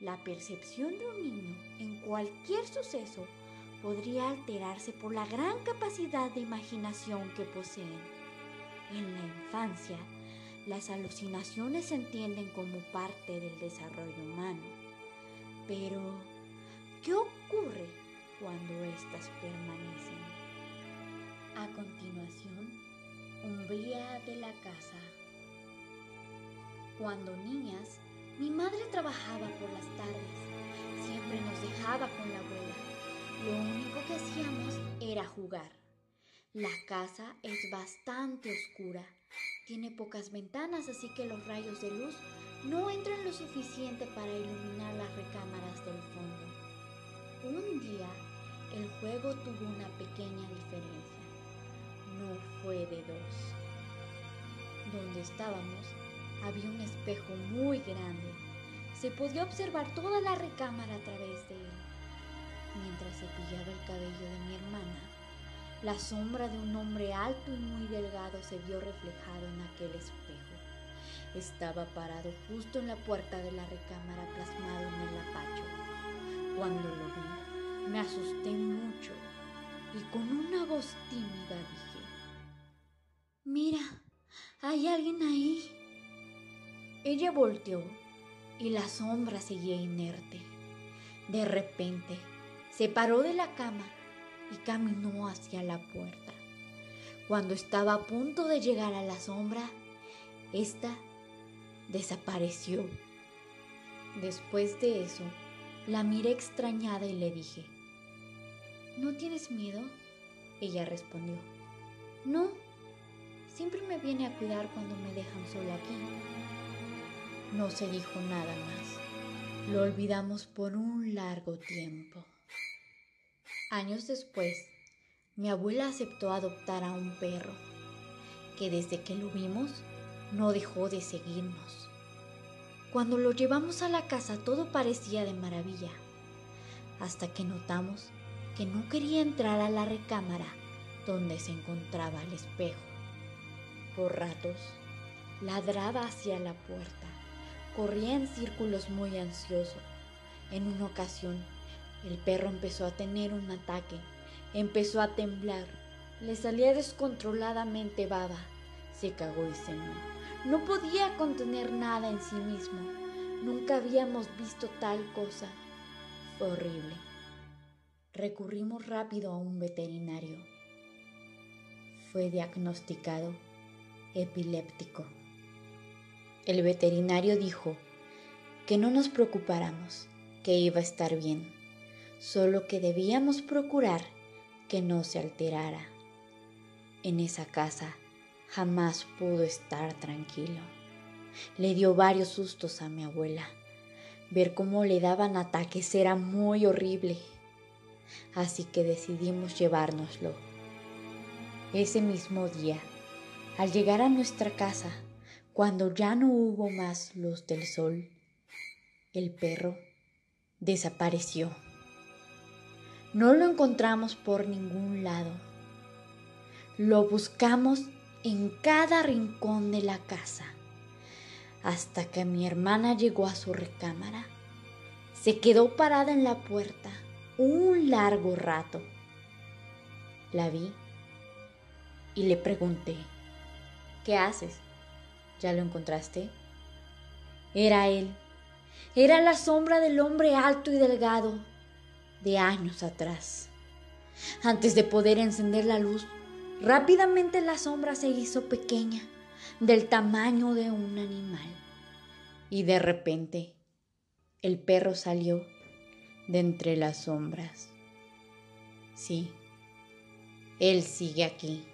La percepción de un niño en cualquier suceso podría alterarse por la gran capacidad de imaginación que poseen. En la infancia, las alucinaciones se entienden como parte del desarrollo humano. Pero, ¿qué ocurre cuando éstas permanecen? A continuación, umbría de la casa. Cuando niñas, mi madre trabajaba por las tardes. Siempre nos dejaba con la abuela. Lo único que hacíamos era jugar. La casa es bastante oscura. Tiene pocas ventanas, así que los rayos de luz no entran lo suficiente para iluminar las recámaras del fondo. Un día, el juego tuvo una pequeña diferencia. No fue de dos. Donde estábamos, había un espejo muy grande. Se podía observar toda la recámara a través de él. Mientras cepillaba el cabello de mi hermana, la sombra de un hombre alto y muy delgado se vio reflejado en aquel espejo. Estaba parado justo en la puerta de la recámara plasmado en el apacho. Cuando lo vi, me asusté mucho y con una voz tímida dije, Mira, hay alguien ahí. Ella volteó y la sombra seguía inerte. De repente, se paró de la cama y caminó hacia la puerta. Cuando estaba a punto de llegar a la sombra, ésta desapareció. Después de eso, la miré extrañada y le dije, ¿No tienes miedo? Ella respondió, No, siempre me viene a cuidar cuando me dejan sola aquí. No se dijo nada más. Lo olvidamos por un largo tiempo. Años después, mi abuela aceptó adoptar a un perro, que desde que lo vimos no dejó de seguirnos. Cuando lo llevamos a la casa todo parecía de maravilla, hasta que notamos que no quería entrar a la recámara donde se encontraba el espejo. Por ratos, ladraba hacia la puerta Corría en círculos muy ansioso. En una ocasión, el perro empezó a tener un ataque, empezó a temblar, le salía descontroladamente baba, se cagó y se No podía contener nada en sí mismo. Nunca habíamos visto tal cosa. Fue horrible. Recurrimos rápido a un veterinario. Fue diagnosticado epiléptico. El veterinario dijo que no nos preocupáramos, que iba a estar bien, solo que debíamos procurar que no se alterara. En esa casa jamás pudo estar tranquilo. Le dio varios sustos a mi abuela. Ver cómo le daban ataques era muy horrible. Así que decidimos llevárnoslo. Ese mismo día, al llegar a nuestra casa, cuando ya no hubo más luz del sol, el perro desapareció. No lo encontramos por ningún lado. Lo buscamos en cada rincón de la casa, hasta que mi hermana llegó a su recámara. Se quedó parada en la puerta un largo rato. La vi y le pregunté, ¿qué haces? ¿Ya lo encontraste? Era él. Era la sombra del hombre alto y delgado de años atrás. Antes de poder encender la luz, rápidamente la sombra se hizo pequeña, del tamaño de un animal. Y de repente, el perro salió de entre las sombras. Sí, él sigue aquí.